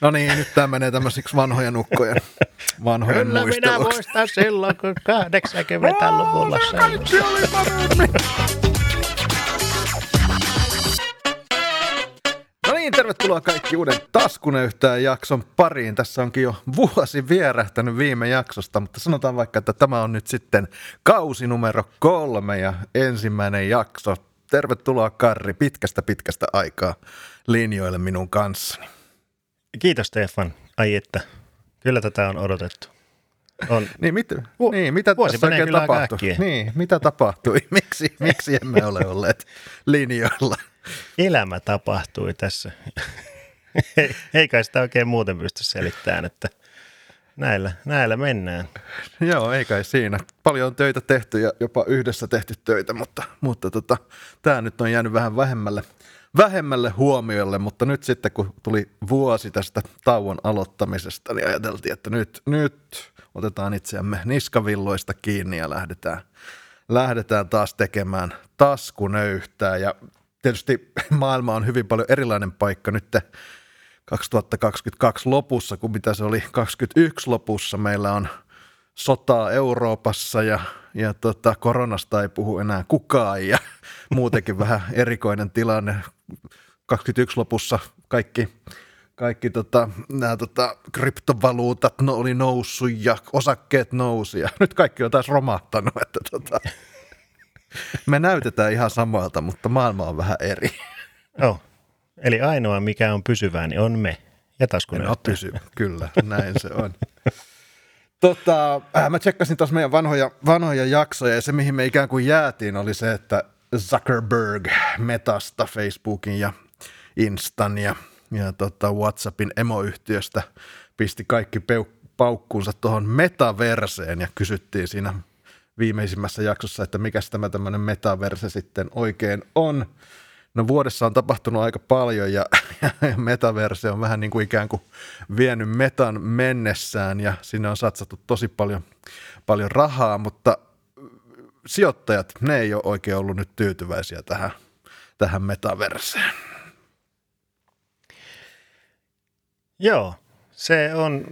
No niin, nyt tämä menee tämmöisiksi vanhojen nukkojen, vanhojen Kyllä minä muistan silloin, kun 80-luvulla se Kaikki oli paremmin. No niin, tervetuloa kaikki uuden Taskunöyhtään jakson pariin. Tässä onkin jo vuosi vierähtänyt viime jaksosta, mutta sanotaan vaikka, että tämä on nyt sitten kausi numero kolme ja ensimmäinen jakso. Tervetuloa Karri pitkästä pitkästä aikaa linjoille minun kanssani. Kiitos Stefan. Ai että, kyllä tätä on odotettu. On. Niin, mit, Vu- niin mitä tässä oikein tapahtui? Niin, mitä tapahtui? Miksi, miksi emme ole olleet linjoilla? Elämä tapahtui tässä. Ei- Ei kai sitä oikein muuten pysty selittämään, että näillä, näillä mennään. Joo, ei kai siinä. Paljon on töitä tehty ja jopa yhdessä tehty töitä, mutta, mutta tota, tämä nyt on jäänyt vähän vähemmälle, vähemmälle huomiolle, mutta nyt sitten kun tuli vuosi tästä tauon aloittamisesta, niin ajateltiin, että nyt, nyt otetaan itseämme niskavilloista kiinni ja lähdetään, lähdetään taas tekemään taskunöyhtää ja tietysti maailma on hyvin paljon erilainen paikka nyt 2022 lopussa kuin mitä se oli 2021 lopussa. Meillä on sotaa Euroopassa ja, ja tota, koronasta ei puhu enää kukaan ja muutenkin vähän erikoinen tilanne. 21 lopussa kaikki, kaikki tota, nämä tota, kryptovaluutat no, oli noussut ja osakkeet nousi ja nyt kaikki on taas romahtanut. Että, tota, me näytetään ihan samalta, mutta maailma on vähän eri. Oh. Eli ainoa, mikä on pysyvää, niin on me. Ja taskun No pysy, kyllä, näin se on. Tota, äh, mä tsekkasin tuossa meidän vanhoja, vanhoja jaksoja ja se, mihin me ikään kuin jäätiin, oli se, että Zuckerberg Metasta, Facebookin ja Instan ja, ja tota WhatsAppin emoyhtiöstä pisti kaikki peu- paukkuunsa tuohon metaverseen ja kysyttiin siinä viimeisimmässä jaksossa, että mikä tämä tämmöinen metaverse sitten oikein on. No vuodessa on tapahtunut aika paljon ja, ja metaverse on vähän niin kuin ikään kuin vienyt metan mennessään ja sinne on satsattu tosi paljon, paljon rahaa, mutta sijoittajat, ne ei ole oikein ollut nyt tyytyväisiä tähän, tähän metaverseen. Joo, se on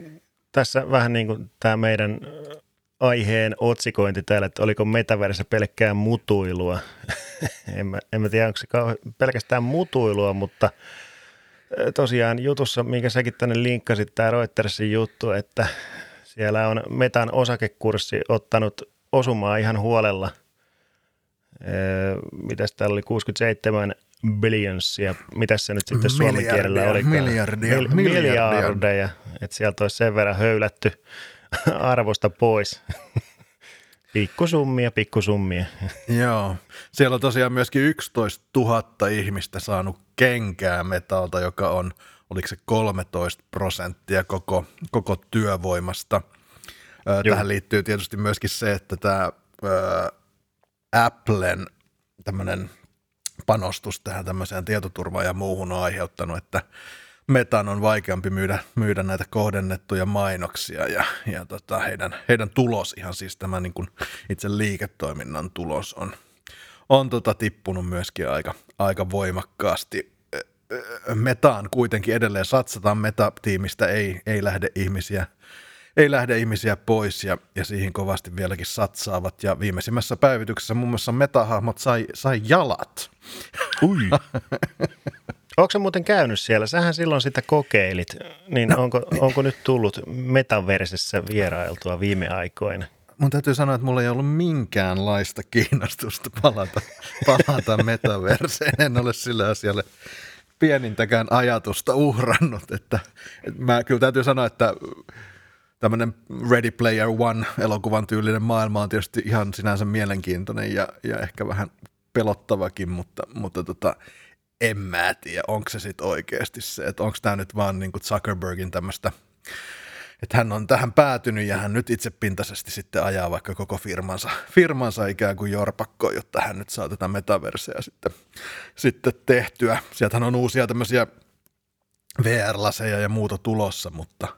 tässä vähän niin kuin tämä meidän ö, aiheen otsikointi täällä, että oliko metaverse pelkkää mutuilua. en, mä, en mä tiedä, onko se kauhe- pelkästään mutuilua, mutta ö, tosiaan jutussa, minkä säkin tänne linkkasit, tämä Reutersin juttu, että siellä on metan osakekurssi ottanut osumaa ihan huolella. Öö, mitäs täällä oli 67 billionsia, mitäs se nyt sitten suomen kielellä oli? Miljardia, Mil- miljardia. miljardeja, että sieltä olisi sen verran höylätty arvosta pois. Pikkusummia, pikkusummia. Joo, siellä on tosiaan myöskin 11 000 ihmistä saanut kenkää metalta, joka on, oliko se 13 prosenttia koko, koko työvoimasta. Ö, Joo. Tähän liittyy tietysti myöskin se, että tämä ö, Applen tämmöinen panostus tähän tämmöiseen tietoturvaan ja muuhun on aiheuttanut, että Metan on vaikeampi myydä, myydä näitä kohdennettuja mainoksia ja, ja tota, heidän, heidän tulos, ihan siis tämä niin kuin itse liiketoiminnan tulos on, on tota tippunut myöskin aika, aika voimakkaasti. Metaan kuitenkin edelleen satsataan, Meta-tiimistä ei, ei lähde ihmisiä ei lähde ihmisiä pois ja, ja siihen kovasti vieläkin satsaavat. Ja viimeisimmässä päivityksessä muun muassa metahahmot sai, sai jalat. Ui. Onko se muuten käynyt siellä? Sähän silloin sitä kokeilit. Niin no, onko, onko nyt tullut metaversessä vierailtua viime aikoina? Mun täytyy sanoa, että mulla ei ollut minkäänlaista kiinnostusta palata, palata metaverseen. En ole sillä asialle pienintäkään ajatusta uhrannut. Että, että mä kyllä täytyy sanoa, että tämmöinen Ready Player One elokuvan tyylinen maailma on tietysti ihan sinänsä mielenkiintoinen ja, ja ehkä vähän pelottavakin, mutta, mutta tota, en mä tiedä, onko se sitten oikeasti se, että onko tämä nyt vaan niin kuin Zuckerbergin tämmöistä, että hän on tähän päätynyt ja hän nyt itsepintaisesti sitten ajaa vaikka koko firmansa, firmansa ikään kuin jorpakkoon, jotta hän nyt saa tätä metaverseä sitten, sitten tehtyä. Sieltähän on uusia tämmöisiä VR-laseja ja muuta tulossa, mutta,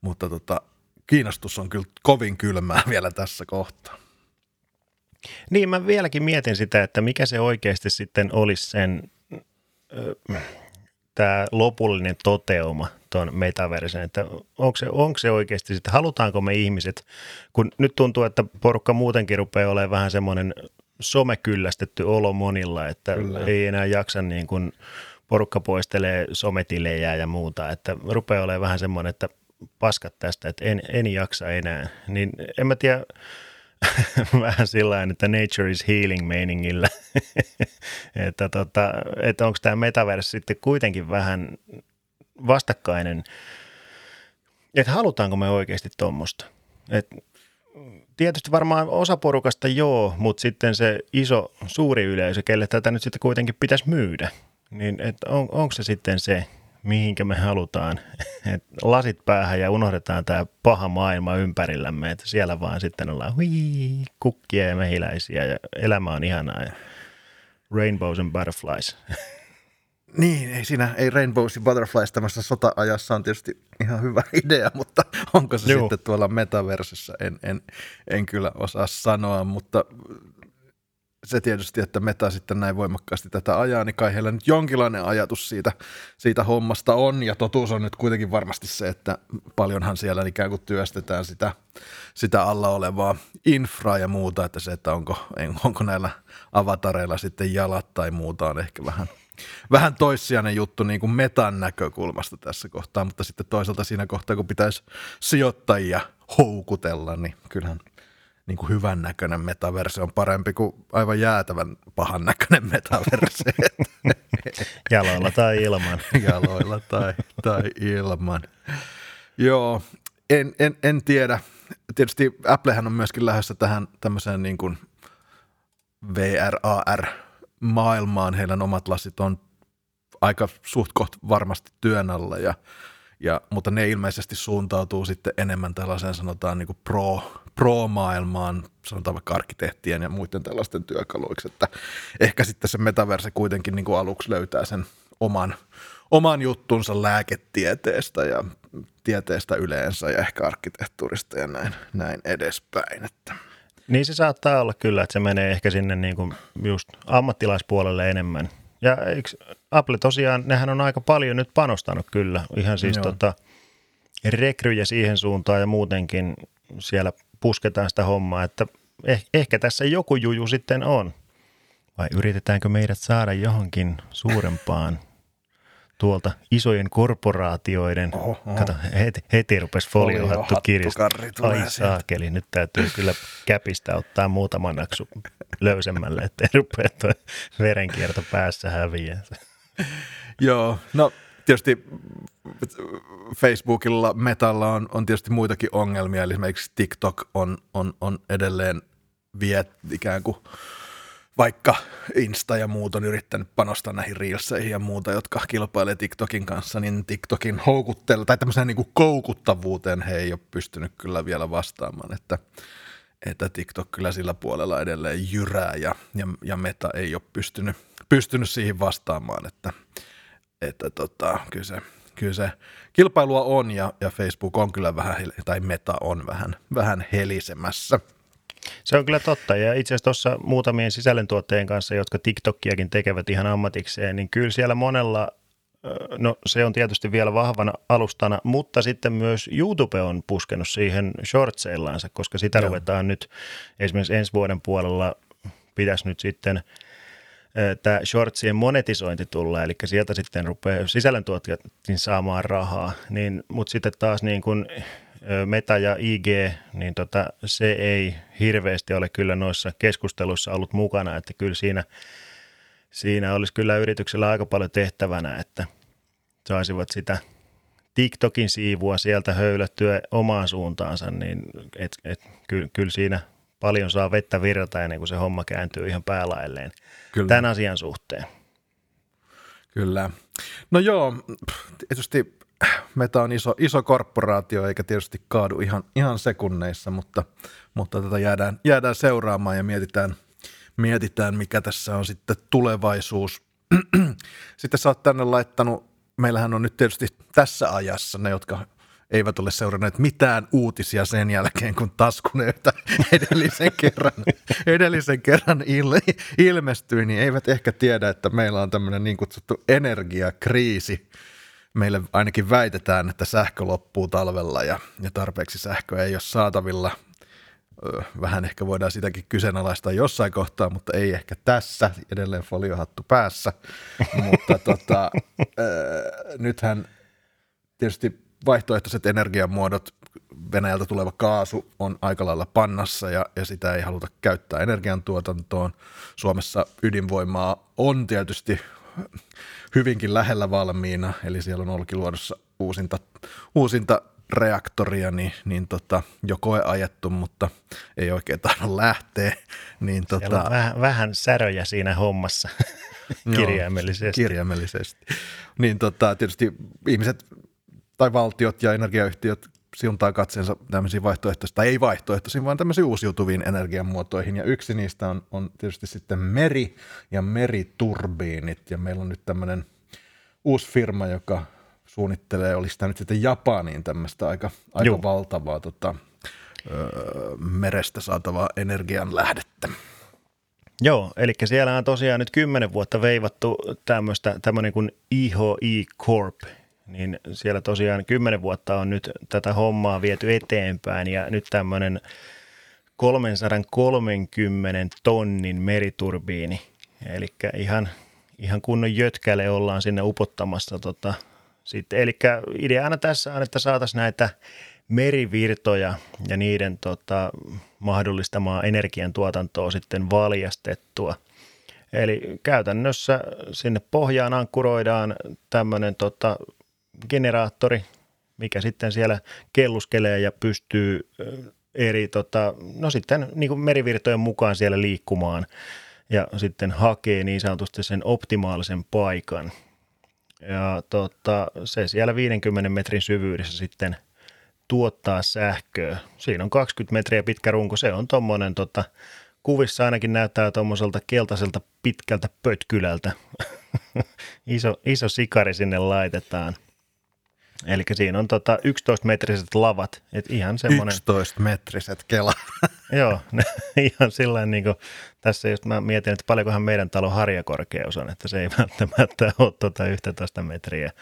mutta tota, kiinnostus on kyllä kovin kylmää vielä tässä kohtaa. Niin, mä vieläkin mietin sitä, että mikä se oikeasti sitten olisi sen, tämä lopullinen toteuma tuon metaversen, että onko se, onko se oikeasti sitten, halutaanko me ihmiset, kun nyt tuntuu, että porukka muutenkin rupeaa olemaan vähän semmoinen somekyllästetty olo monilla, että Kyllä. ei enää jaksa niin kuin porukka poistelee sometilejä ja muuta, että rupeaa olemaan vähän semmoinen, että paskat tästä, että en, en jaksa enää, niin en mä tiedä, vähän sillä että nature is healing meiningillä, että, tota, että onko tämä metaverse sitten kuitenkin vähän vastakkainen, että halutaanko me oikeasti tuommoista. Tietysti varmaan osa porukasta joo, mutta sitten se iso, suuri yleisö, kelle tätä nyt sitten kuitenkin pitäisi myydä, niin on, onko se sitten se, mihinkä me halutaan. Et lasit päähän ja unohdetaan tämä paha maailma ympärillämme, että siellä vaan sitten ollaan hui, kukkia ja mehiläisiä ja elämä on ihanaa ja rainbows and butterflies. Niin, ei siinä, ei Rainbows and Butterflies tämmöisessä sota-ajassa on tietysti ihan hyvä idea, mutta onko se Juu. sitten tuolla metaversessa, en, en, en kyllä osaa sanoa, mutta se tietysti, että Meta sitten näin voimakkaasti tätä ajaa, niin kai heillä nyt jonkinlainen ajatus siitä, siitä hommasta on, ja totuus on nyt kuitenkin varmasti se, että paljonhan siellä ikään kuin työstetään sitä, sitä alla olevaa infraa ja muuta, että se, että onko, onko näillä avatareilla sitten jalat tai muuta on ehkä vähän, vähän toissijainen juttu niin kuin metan näkökulmasta tässä kohtaa, mutta sitten toisaalta siinä kohtaa, kun pitäisi sijoittajia houkutella, niin kyllähän – niin kuin hyvän näköinen metaverse on parempi kuin aivan jäätävän pahan näköinen metaverse. Jaloilla tai ilman. Jaloilla tai, tai ilman. Joo, en, en, en tiedä. Tietysti Applehän on myöskin lähdössä tähän tämmöiseen niin kuin VRAR-maailmaan. Heidän omat lasit on aika suht koht varmasti työn alla ja ja, mutta ne ilmeisesti suuntautuu sitten enemmän tällaiseen sanotaan niin kuin pro, pro-maailmaan, sanotaan vaikka arkkitehtien ja muiden tällaisten työkaluiksi, että ehkä sitten se metaverse kuitenkin niin kuin aluksi löytää sen oman, oman juttunsa lääketieteestä ja tieteestä yleensä ja ehkä arkkitehtuurista ja näin, näin edespäin. Että. Niin se saattaa olla kyllä, että se menee ehkä sinne niin kuin just ammattilaispuolelle enemmän – ja eikö Apple tosiaan, nehän on aika paljon nyt panostanut kyllä, ihan siis tota, rekryjä siihen suuntaan ja muutenkin siellä pusketaan sitä hommaa, että eh, ehkä tässä joku juju sitten on. Vai yritetäänkö meidät saada johonkin suurempaan tuolta isojen korporaatioiden, oho, oho. kato, heti, heti rupesi foliohattu kirjasta. Ai saakeli, nyt täytyy kyllä käpistä ottaa muutama naksu löysemmälle, ettei rupea tuo verenkierto päässä häviä. Joo, no tietysti Facebookilla, Metalla on, on tietysti muitakin ongelmia, eli esimerkiksi TikTok on, on, on edelleen vie ikään kuin vaikka Insta ja muut on yrittänyt panostaa näihin reelseihin ja muuta, jotka kilpailee TikTokin kanssa, niin TikTokin houkuttelu tai tämmöiseen niin kuin koukuttavuuteen he ei ole pystynyt kyllä vielä vastaamaan, että, että TikTok kyllä sillä puolella edelleen jyrää ja, ja, ja Meta ei ole pystynyt, pystynyt siihen vastaamaan, että, että tota, kyllä, se, kyllä se kilpailua on ja, ja Facebook on kyllä vähän, tai Meta on vähän, vähän helisemässä – se on kyllä totta. Ja itse asiassa tuossa muutamien sisällöntuottajien kanssa, jotka TikTokiakin tekevät ihan ammatikseen, niin kyllä siellä monella No se on tietysti vielä vahvana alustana, mutta sitten myös YouTube on puskenut siihen shortseillaansa, koska sitä Joo. ruvetaan nyt esimerkiksi ensi vuoden puolella pitäisi nyt sitten tämä shortsien monetisointi tulla, eli sieltä sitten rupeaa sisällöntuottajat saamaan rahaa, niin, mutta sitten taas niin kuin Meta ja IG, niin tota, se ei hirveästi ole kyllä noissa keskusteluissa ollut mukana, että kyllä siinä, siinä olisi kyllä yrityksellä aika paljon tehtävänä, että saisivat sitä TikTokin siivua sieltä höylättyä omaan suuntaansa, niin et, et, kyllä, kyllä siinä paljon saa vettä virrata ennen kuin se homma kääntyy ihan päälailleen kyllä. tämän asian suhteen. Kyllä. No joo, tietysti Meta on iso, iso korporaatio eikä tietysti kaadu ihan, ihan sekunneissa, mutta, mutta tätä jäädään, jäädään seuraamaan ja mietitään, mietitään, mikä tässä on sitten tulevaisuus. sitten sä oot tänne laittanut, meillähän on nyt tietysti tässä ajassa ne, jotka eivät ole seuranneet mitään uutisia sen jälkeen, kun taskunöytä edellisen kerran, edellisen kerran il, ilmestyi, niin eivät ehkä tiedä, että meillä on tämmöinen niin kutsuttu energiakriisi meille ainakin väitetään, että sähkö loppuu talvella ja, ja tarpeeksi sähköä ei ole saatavilla. Vähän ehkä voidaan sitäkin kyseenalaistaa jossain kohtaa, mutta ei ehkä tässä, edelleen foliohattu päässä. mutta tota, nythän tietysti vaihtoehtoiset energiamuodot, Venäjältä tuleva kaasu on aika lailla pannassa ja, ja sitä ei haluta käyttää energiantuotantoon. Suomessa ydinvoimaa on tietysti hyvinkin lähellä valmiina, eli siellä on Olkiluodossa uusinta, uusinta reaktoria, niin, niin tota, jo koe ajettu, mutta ei oikein tahdo lähteä. Niin tota, on vähän, vähän säröjä siinä hommassa kirjaimellisesti. Joo, kirjaimellisesti. Niin tota, tietysti ihmiset tai valtiot ja energiayhtiöt siuntaa katseensa tämmöisiin vaihtoehtoisiin, tai ei vaihtoehtoisiin, vaan tämmöisiin uusiutuviin energiamuotoihin. Ja yksi niistä on, on tietysti sitten meri ja meriturbiinit. Ja meillä on nyt tämmöinen uusi firma, joka suunnittelee, olisi tämä nyt sitten Japaniin tämmöistä aika, aika valtavaa tota, öö, merestä saatavaa energian lähdettä. Joo, eli siellä on tosiaan nyt kymmenen vuotta veivattu tämmöistä, tämmöinen kuin IHI Corp, niin siellä tosiaan kymmenen vuotta on nyt tätä hommaa viety eteenpäin ja nyt tämmöinen 330 tonnin meriturbiini, eli ihan, ihan kunnon jötkäle ollaan sinne upottamassa. Tota, sitten. Eli ideana tässä on, että saataisiin näitä merivirtoja ja niiden tota, mahdollistamaa energiantuotantoa sitten valjastettua. Eli käytännössä sinne pohjaan ankkuroidaan tämmöinen tota, generaattori, mikä sitten siellä kelluskelee ja pystyy eri, tota, no sitten niin kuin merivirtojen mukaan siellä liikkumaan ja sitten hakee niin sanotusti sen optimaalisen paikan. Ja tota, se siellä 50 metrin syvyydessä sitten tuottaa sähköä. Siinä on 20 metriä pitkä runko, se on tuommoinen tota, kuvissa ainakin näyttää tuommoiselta keltaiselta pitkältä pötkylältä. iso, iso sikari sinne laitetaan. Eli siinä on tota 11-metriset lavat, et ihan semmoinen... 11-metriset kela. joo, ihan sillä niin kuin, tässä just mä mietin, että paljonkohan meidän talon harjakorkeus on, että se ei välttämättä ole tota 11 metriä.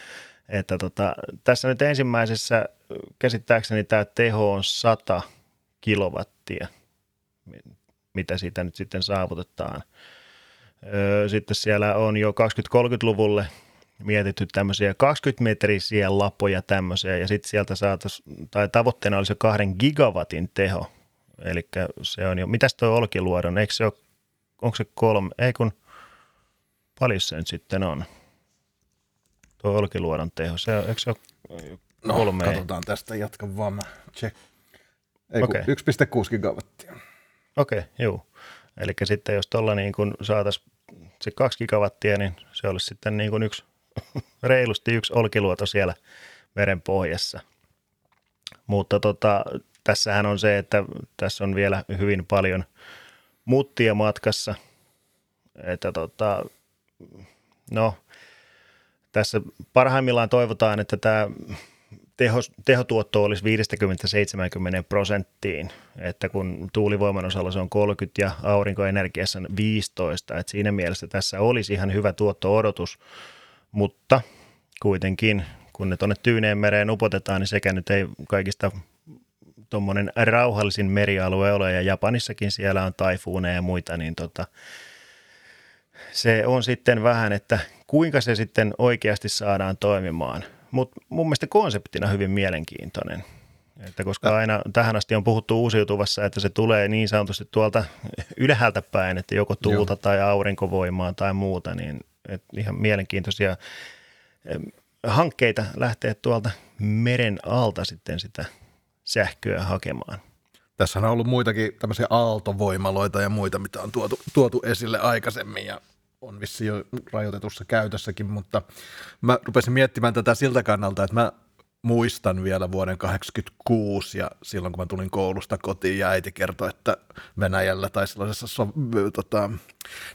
Että tota, tässä nyt ensimmäisessä käsittääkseni tämä teho on 100 kilowattia, mitä siitä nyt sitten saavutetaan. Sitten siellä on jo 20-30-luvulle mietitty tämmöisiä 20-metrisiä lapoja tämmöisiä, ja sitten sieltä saataisiin, tai tavoitteena olisi jo kahden gigawatin teho. Eli se on jo, mitäs tuo Olkiluodon, eikö se ole, onko se kolme, ei kun, paljon se nyt sitten on? Tuo Olkiluodon teho, se, eikö se ole no, kolme? katsotaan tästä, jatka vaan mä check. Ei okay. 1,6 gigawattia. Okei, okay, joo. Eli sitten jos tuolla niin kun saataisiin se 2 gigawattia, niin se olisi sitten niin kuin yksi reilusti yksi olkiluoto siellä meren pohjassa. Mutta tota, tässähän on se, että tässä on vielä hyvin paljon muttia matkassa. Että tota, no, tässä parhaimmillaan toivotaan, että tämä teho, tehotuotto olisi 50-70 prosenttiin, että kun tuulivoiman osalla se on 30 ja aurinkoenergiassa 15, että siinä mielessä tässä olisi ihan hyvä tuotto-odotus, mutta kuitenkin kun ne tuonne Tyyneen mereen upotetaan, niin sekä nyt ei kaikista tuommoinen rauhallisin merialue ole, ja Japanissakin siellä on taifuuneja ja muita, niin tota, se on sitten vähän, että kuinka se sitten oikeasti saadaan toimimaan. Mutta mun mielestä konseptina hyvin mielenkiintoinen. Että koska aina tähän asti on puhuttu uusiutuvassa, että se tulee niin sanotusti tuolta ylhäältä päin, että joko tuulta Joo. tai aurinkovoimaa tai muuta, niin että ihan mielenkiintoisia hankkeita lähteä tuolta meren alta sitten sitä sähköä hakemaan. Tässä on ollut muitakin tämmöisiä aaltovoimaloita ja muita, mitä on tuotu, tuotu esille aikaisemmin ja on vissi jo rajoitetussa käytössäkin, mutta mä rupesin miettimään tätä siltä kannalta, että mä muistan vielä vuoden 1986 ja silloin kun mä tulin koulusta kotiin ja äiti kertoi, että Venäjällä tai sellaisessa so, tota,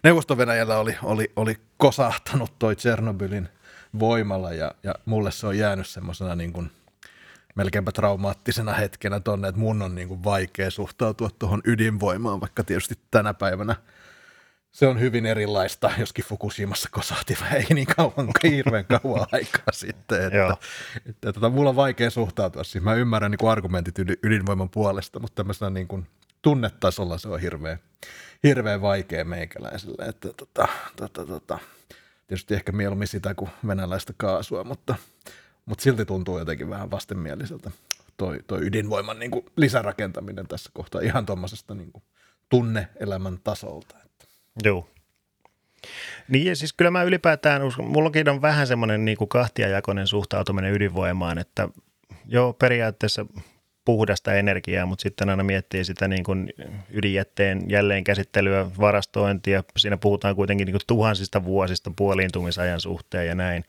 Neuvosto-Venäjällä oli, oli, oli kosahtanut toi Tsernobylin voimalla ja, ja mulle se on jäänyt semmoisena niin kuin melkeinpä traumaattisena hetkenä tonne, että mun on niin kuin vaikea suhtautua tuohon ydinvoimaan, vaikka tietysti tänä päivänä se on hyvin erilaista, joskin Fukushimassa kosahti ei niin kauan, hirveän kauan aikaa sitten, että, että, että, että mulla on vaikea suhtautua siihen. Mä ymmärrän niin kuin argumentit ydinvoiman puolesta, mutta tämmöisenä niin kuin tunnetasolla se on hirveän, hirveän vaikea meikäläiselle, että tota, tota, tota, tietysti ehkä mieluummin sitä kuin venäläistä kaasua, mutta, mutta silti tuntuu jotenkin vähän vastenmieliseltä toi, toi ydinvoiman niin kuin lisärakentaminen tässä kohtaa ihan tuommoisesta niin tunne-elämän tasolta. Joo. Niin ja siis kyllä mä ylipäätään mullakin on vähän semmoinen niin kuin kahtiajakoinen suhtautuminen ydinvoimaan, että joo periaatteessa puhdasta energiaa, mutta sitten aina miettii sitä niin kuin ydinjätteen jälleenkäsittelyä, varastointia. Siinä puhutaan kuitenkin niin kuin tuhansista vuosista puoliintumisajan suhteen ja näin.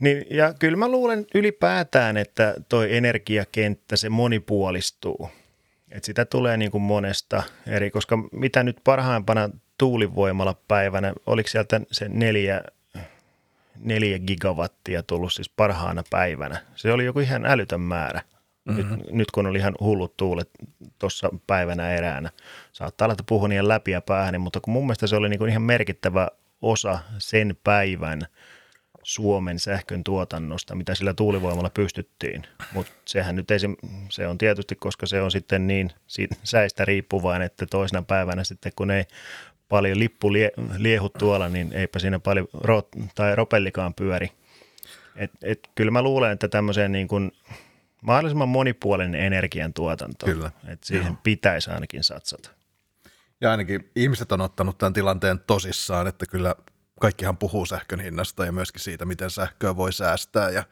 Niin, ja kyllä mä luulen ylipäätään, että toi energiakenttä, se monipuolistuu. Et sitä tulee niin kuin monesta eri, koska mitä nyt parhaimpana tuulivoimalla päivänä, oliko sieltä se neljä, neljä gigawattia tullut siis parhaana päivänä. Se oli joku ihan älytön määrä. Mm-hmm. Nyt, nyt kun oli ihan hullut tuulet tuossa päivänä eräänä. Saattaa olla, että puhun ihan läpi ja päähän, mutta kun mun mielestä se oli niin kuin ihan merkittävä osa sen päivän – Suomen sähkön tuotannosta, mitä sillä tuulivoimalla pystyttiin. Mutta sehän nyt esim, se on tietysti, koska se on sitten niin säistä riippuvainen, että toisena päivänä sitten kun ei paljon lippu lie, liehu tuolla, niin eipä siinä paljon ro, tai ropellikaan pyöri. Et, et, kyllä mä luulen, että tämmöiseen niin kuin mahdollisimman monipuolinen energiantuotanto, Kyllä. että siihen Joo. pitäisi ainakin satsata. Ja ainakin ihmiset on ottanut tämän tilanteen tosissaan, että kyllä kaikkihan puhuu sähkön hinnasta ja myöskin siitä, miten sähköä voi säästää ja,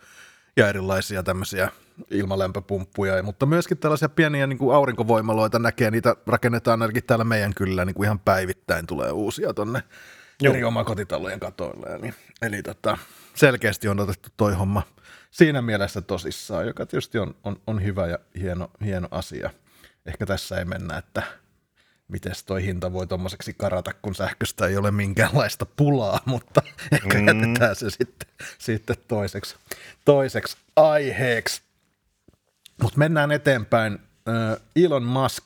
ja erilaisia tämmöisiä ilmalämpöpumppuja, mutta myöskin tällaisia pieniä niin kuin aurinkovoimaloita näkee, niitä rakennetaan ainakin täällä meidän kyllä niin kuin ihan päivittäin tulee uusia tonne Joo. eri omakotitalojen katoille. Eli, eli tota, selkeästi on otettu toi homma siinä mielessä tosissaan, joka tietysti on, on, on hyvä ja hieno, hieno asia. Ehkä tässä ei mennä, että – miten toi hinta voi tuommoiseksi karata, kun sähköstä ei ole minkäänlaista pulaa, mutta ehkä mm. jätetään se sitten, sitten toiseksi, toiseksi aiheeksi. Mutta mennään eteenpäin. Elon Musk,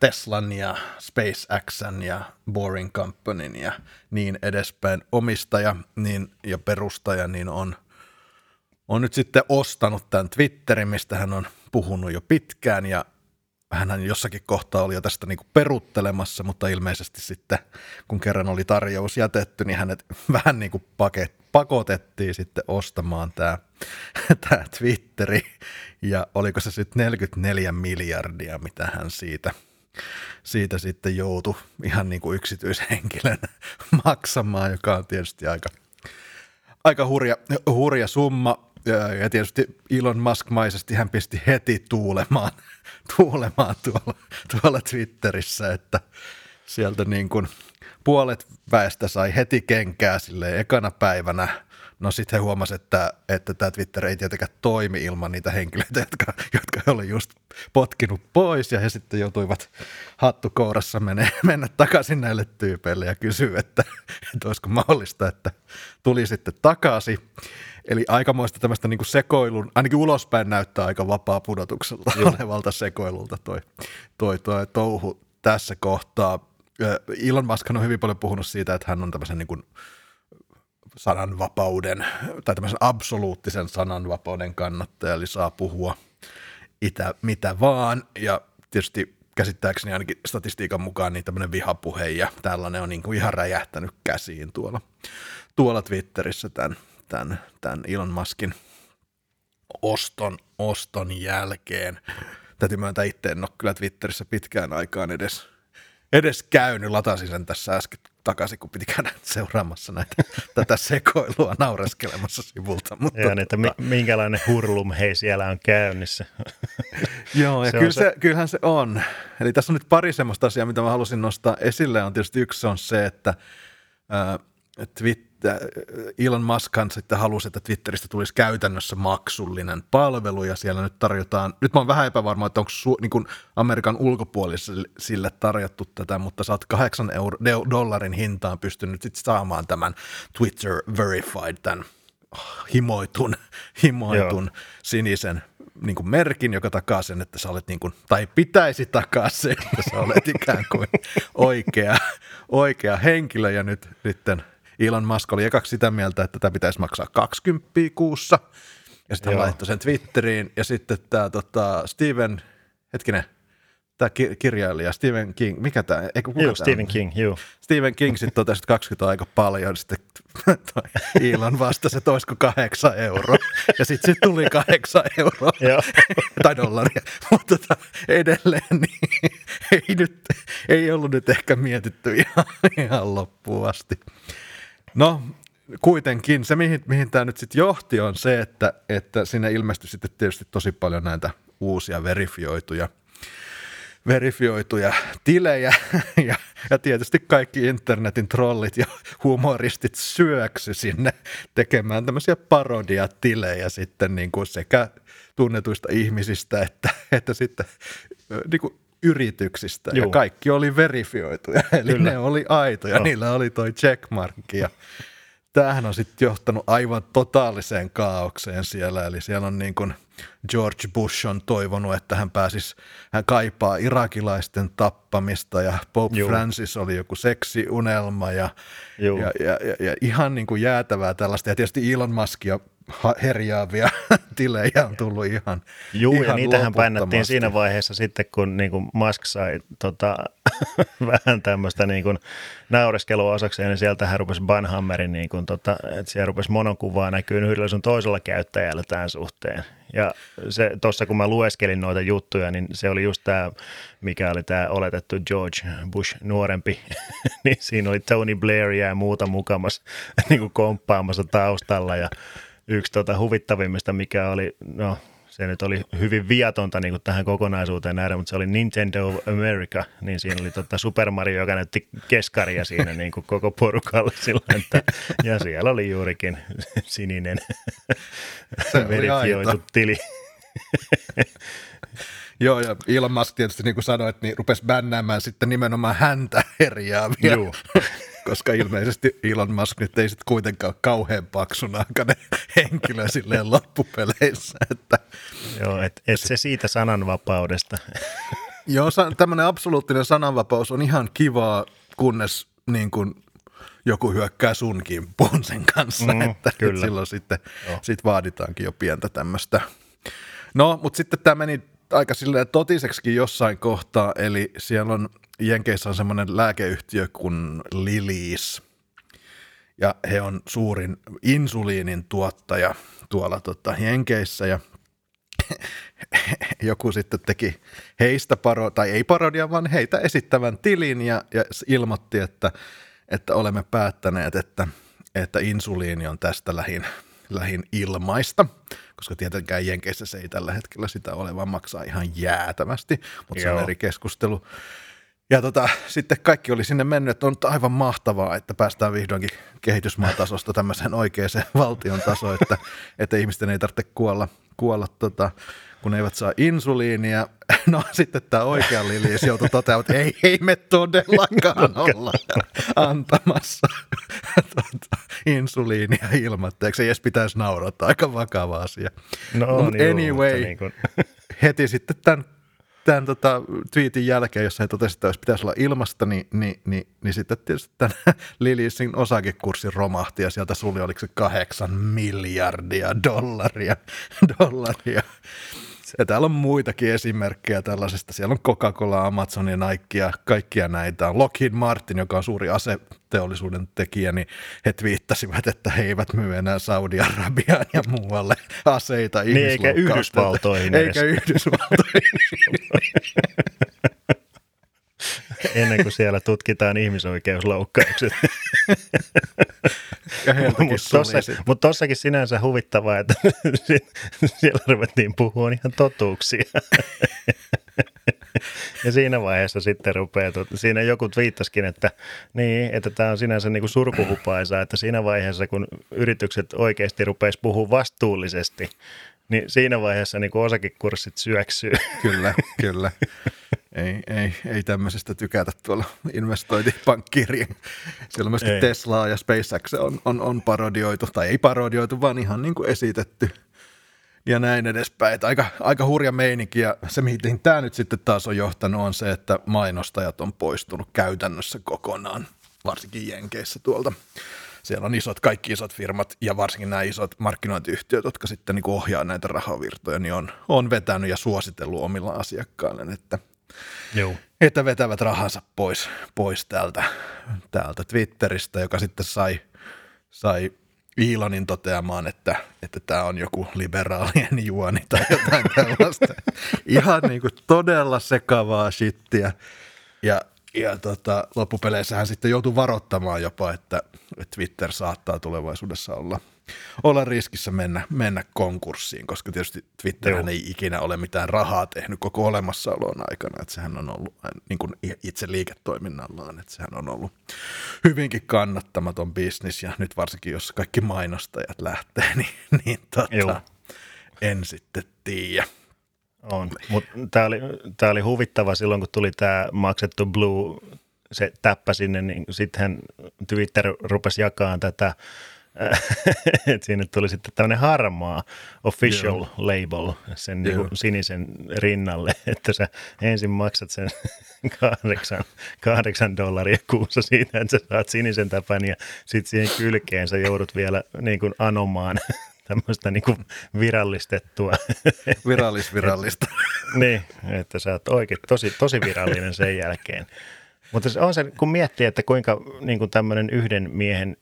Teslan ja SpaceXn ja Boring Companyn ja niin edespäin omistaja niin, ja perustaja, niin on, on nyt sitten ostanut tämän Twitterin, mistä hän on puhunut jo pitkään ja hän jossakin kohtaa oli jo tästä niin kuin peruttelemassa, mutta ilmeisesti sitten, kun kerran oli tarjous jätetty, niin hänet vähän niin kuin paket, pakotettiin sitten ostamaan tämä, tämä Twitteri. Ja oliko se sitten 44 miljardia, mitä hän siitä, siitä sitten joutui ihan niin kuin yksityishenkilön maksamaan, joka on tietysti aika, aika hurja, hurja summa. Ja, tietysti Elon Musk-maisesti hän pisti heti tuulemaan, tuulemaan tuolla, tuolla Twitterissä, että sieltä niin kuin puolet väestä sai heti kenkää sille ekana päivänä. No sitten he huomasivat, että, että tämä Twitter ei tietenkään toimi ilman niitä henkilöitä, jotka, jotka oli just potkinut pois ja he sitten joutuivat hattukourassa mennä, mennä takaisin näille tyypeille ja kysyä, että, että olisiko mahdollista, että tuli sitten takaisin. Eli aikamoista tämmöistä niin sekoilun, ainakin ulospäin näyttää aika vapaa pudotukselta Joo. olevalta sekoilulta toi, toi, toi touhu tässä kohtaa. Elon Musk on hyvin paljon puhunut siitä, että hän on tämmöisen niin kuin sananvapauden tai tämmöisen absoluuttisen sananvapauden kannattaja, eli saa puhua itä, mitä vaan. Ja tietysti käsittääkseni ainakin statistiikan mukaan niin tämmöinen vihapuhe ja tällainen on niin kuin ihan räjähtänyt käsiin tuolla, tuolla Twitterissä tämän, tämän, tämän Elon Muskin oston, oston jälkeen. Täytyy myöntää itse, en ole kyllä Twitterissä pitkään aikaan edes, edes käynyt. Latasin sen tässä äsken takaisin, kun piti käydä seuraamassa näitä, tätä sekoilua naureskelemassa sivulta. Mutta ja, että tota... minkälainen hurlum hei siellä on käynnissä. Joo, ja se kyllä se... Se, kyllähän se on. Eli tässä on nyt pari semmoista asiaa, mitä mä halusin nostaa esille. On tietysti yksi on se, että äh, Twitter Elon Musk sitten halusi, että Twitteristä tulisi käytännössä maksullinen palvelu ja siellä nyt tarjotaan, nyt mä oon vähän epävarma, että onko su, niin kuin Amerikan ulkopuolisille tarjottu tätä, mutta sä oot kahdeksan euro, dollarin hintaan pystynyt sitten saamaan tämän Twitter Verified, tämän himoitun, himoitun sinisen niin kuin merkin, joka takaa sen, että sä olet niin kuin, tai pitäisi takaa sen, että sä olet ikään kuin oikea, oikea henkilö. Ja nyt, nyt Elon Musk oli ekaksi sitä mieltä, että tämä pitäisi maksaa 20 kuussa. Ja sitten hän laittoi sen Twitteriin. Ja sitten tämä tota, Steven, hetkinen, tämä kirjailija Stephen King, mikä tämä? Eikö, kuka joo, Stephen? King, joo. Stephen King sitten totesi, että 20 on aika paljon, sitten Elon vastasi, että olisiko kahdeksan euroa, ja sitten sit tuli kahdeksan euroa, tai dollaria, mutta tota, edelleen niin ei, nyt, ei ollut nyt ehkä mietitty ihan, ihan loppuun asti. No, kuitenkin. Se, mihin, mihin tämä nyt sitten johti, on se, että, että sinne ilmestyi sitten tietysti tosi paljon näitä uusia verifioituja – verifioituja tilejä. Ja, ja tietysti kaikki internetin trollit ja humoristit syöksy sinne tekemään tämmöisiä parodiatilejä sitten niin kuin sekä tunnetuista ihmisistä että, että sitten niin kuin yrityksistä Joo. ja kaikki oli verifioituja, eli Kyllä. ne oli aitoja, no. niillä oli toi checkmarkki ja tämähän on sitten johtanut aivan totaaliseen kaaukseen siellä, eli siellä on niin kuin George Bush on toivonut, että hän pääsisi, hän kaipaa irakilaisten tappamista ja Pope Juu. Francis oli joku seksiunelma ja, ja, ja, ja, ja ihan niin kuin jäätävää tällaista ja tietysti Elon Muskia herjaavia tilejä on tullut ihan Juu, ihan ja niitähän painattiin siinä vaiheessa sitten, kun niin kuin Musk sai tota, vähän tämmöistä niin kuin naureskelua osakseen, niin sieltähän rupesi Banhammerin, niin kuin, tota, että siellä rupesi monokuvaa näkyy yhdellä sun toisella käyttäjällä tämän suhteen. Ja se tuossa kun mä lueskelin noita juttuja, niin se oli just tämä, mikä oli tämä oletettu George Bush nuorempi, niin siinä oli Tony Blair ja muuta mukamassa niin kuin komppaamassa taustalla ja yksi tota huvittavimmista, mikä oli, no se nyt oli hyvin viatonta niin kuin tähän kokonaisuuteen nähdä, mutta se oli Nintendo of America, niin siinä oli tota Super Mario, joka näytti keskaria siinä niin kuin koko porukalle sillä, että, ja siellä oli juurikin sininen verifioitu tili. Joo, ja Elon Musk tietysti niin kuin sanoit, niin rupesi bännäämään sitten nimenomaan häntä herjaavia koska ilmeisesti Elon Musk nyt ei sitten kuitenkaan kauhean paksunahkainen henkilö silleen loppupeleissä. Että Joo, et, et se siitä sananvapaudesta. Joo, tämmöinen absoluuttinen sananvapaus on ihan kivaa, kunnes niin kuin joku hyökkää sun kimppuun sen kanssa, mm, että, kyllä. että silloin sitten sit vaaditaankin jo pientä tämmöistä. No, mutta sitten tämä meni aika silleen totiseksi jossain kohtaa, eli siellä on Jenkeissä on semmoinen lääkeyhtiö kuin Lilies, ja he on suurin insuliinin tuottaja tuolla tota Jenkeissä, ja joku sitten teki heistä paro, tai ei parodia, vaan heitä esittävän tilin ja, ja ilmoitti, että, että olemme päättäneet, että, että insuliini on tästä lähin, lähin ilmaista, koska tietenkään Jenkeissä se ei tällä hetkellä sitä ole, vaan maksaa ihan jäätävästi, mutta Joo. se on eri keskustelu. Ja tota, sitten kaikki oli sinne mennyt, että on aivan mahtavaa, että päästään vihdoinkin kehitysmaatasosta tämmöiseen oikeaan valtion tasoon, että, että ihmisten ei tarvitse kuolla, kuolla tota, kun eivät saa insuliinia. No sitten tämä oikea Liliis joutui toteamaan, että ei, ei me todellakaan olla antamassa tuota, insuliinia ilmatteeksi. Edes pitäisi naurata, aika vakava asia. No, But niin anyway, niin kuin... heti sitten tämän tämän tota, tweetin jälkeen, jossa he totesivat, että jos pitäisi olla ilmasta, niin, niin, niin, niin sitten tietysti tämän Lilisin osakekurssi romahti ja sieltä suli oliko se kahdeksan miljardia dollaria. dollaria. Ja täällä on muitakin esimerkkejä tällaisesta. Siellä on Coca-Cola, Amazon ja Nike ja kaikkia näitä. On Lockheed Martin, joka on suuri aseteollisuuden tekijä, niin he twiittasivat, että he eivät myy enää Saudi-Arabiaan ja muualle aseita niin, eikä Yhdysvaltoihin Eikä Yhdysvaltoihin. Ennen kuin siellä tutkitaan ihmisoikeusloukkaukset. Mutta mut tossakin sinänsä huvittavaa, että siellä ruvettiin puhua ihan totuuksia. ja siinä vaiheessa sitten rupeaa, siinä joku twiittasikin, että niin, että tämä on sinänsä niin kuin surkuhupaisa, että siinä vaiheessa kun yritykset oikeasti rupeaisi puhua vastuullisesti, niin siinä vaiheessa niin kuin osakekurssit syöksyy. Kyllä, kyllä. Ei, ei, ei tämmöisestä tykätä tuolla investointipankkirien. Siellä myöskin ei. Teslaa ja SpaceX on, on, on parodioitu, tai ei parodioitu, vaan ihan niin kuin esitetty, ja näin edespäin. Että aika, aika hurja meininki ja se, mihin tämä nyt sitten taas on johtanut, on se, että mainostajat on poistunut käytännössä kokonaan, varsinkin Jenkeissä tuolta. Siellä on isot, kaikki isot firmat ja varsinkin nämä isot markkinointiyhtiöt, jotka sitten niin ohjaa näitä rahavirtoja, niin on, on vetänyt ja suositellut omilla asiakkailleen, että, Joo. että vetävät rahansa pois, pois täältä, täältä Twitteristä, joka sitten sai, sai Iilonin toteamaan, että, että tämä on joku liberaalien juoni tai jotain tällaista. Ihan niin kuin todella sekavaa shittiä. Ja, ja tota, loppupeleissä hän sitten joutui varoittamaan jopa, että Twitter saattaa tulevaisuudessa olla, olla riskissä mennä, mennä konkurssiin, koska tietysti Twitter ei ikinä ole mitään rahaa tehnyt koko olemassaolon aikana, että sehän on ollut niin kuin itse liiketoiminnallaan, että sehän on ollut hyvinkin kannattamaton bisnis ja nyt varsinkin, jos kaikki mainostajat lähtee, niin, niin tota, en sitten tiedä. On, mutta tämä oli, tää oli huvittava silloin, kun tuli tämä maksettu Blue, se täppä sinne, niin sittenhän Twitter rupesi jakamaan tätä että sinne tuli sitten tämmöinen harmaa official Joo. label sen niin kuin sinisen rinnalle, että sä ensin maksat sen kahdeksan, kahdeksan dollaria kuussa siitä, että sä saat sinisen täpän ja sitten siihen kylkeen sä joudut vielä niin kuin anomaan tämmöistä niin kuin virallistettua. Virallisvirallista. niin, että sä oot oikein tosi, tosi virallinen sen jälkeen. Mutta on se, kun miettii, että kuinka niin kuin tämmöinen yhden miehen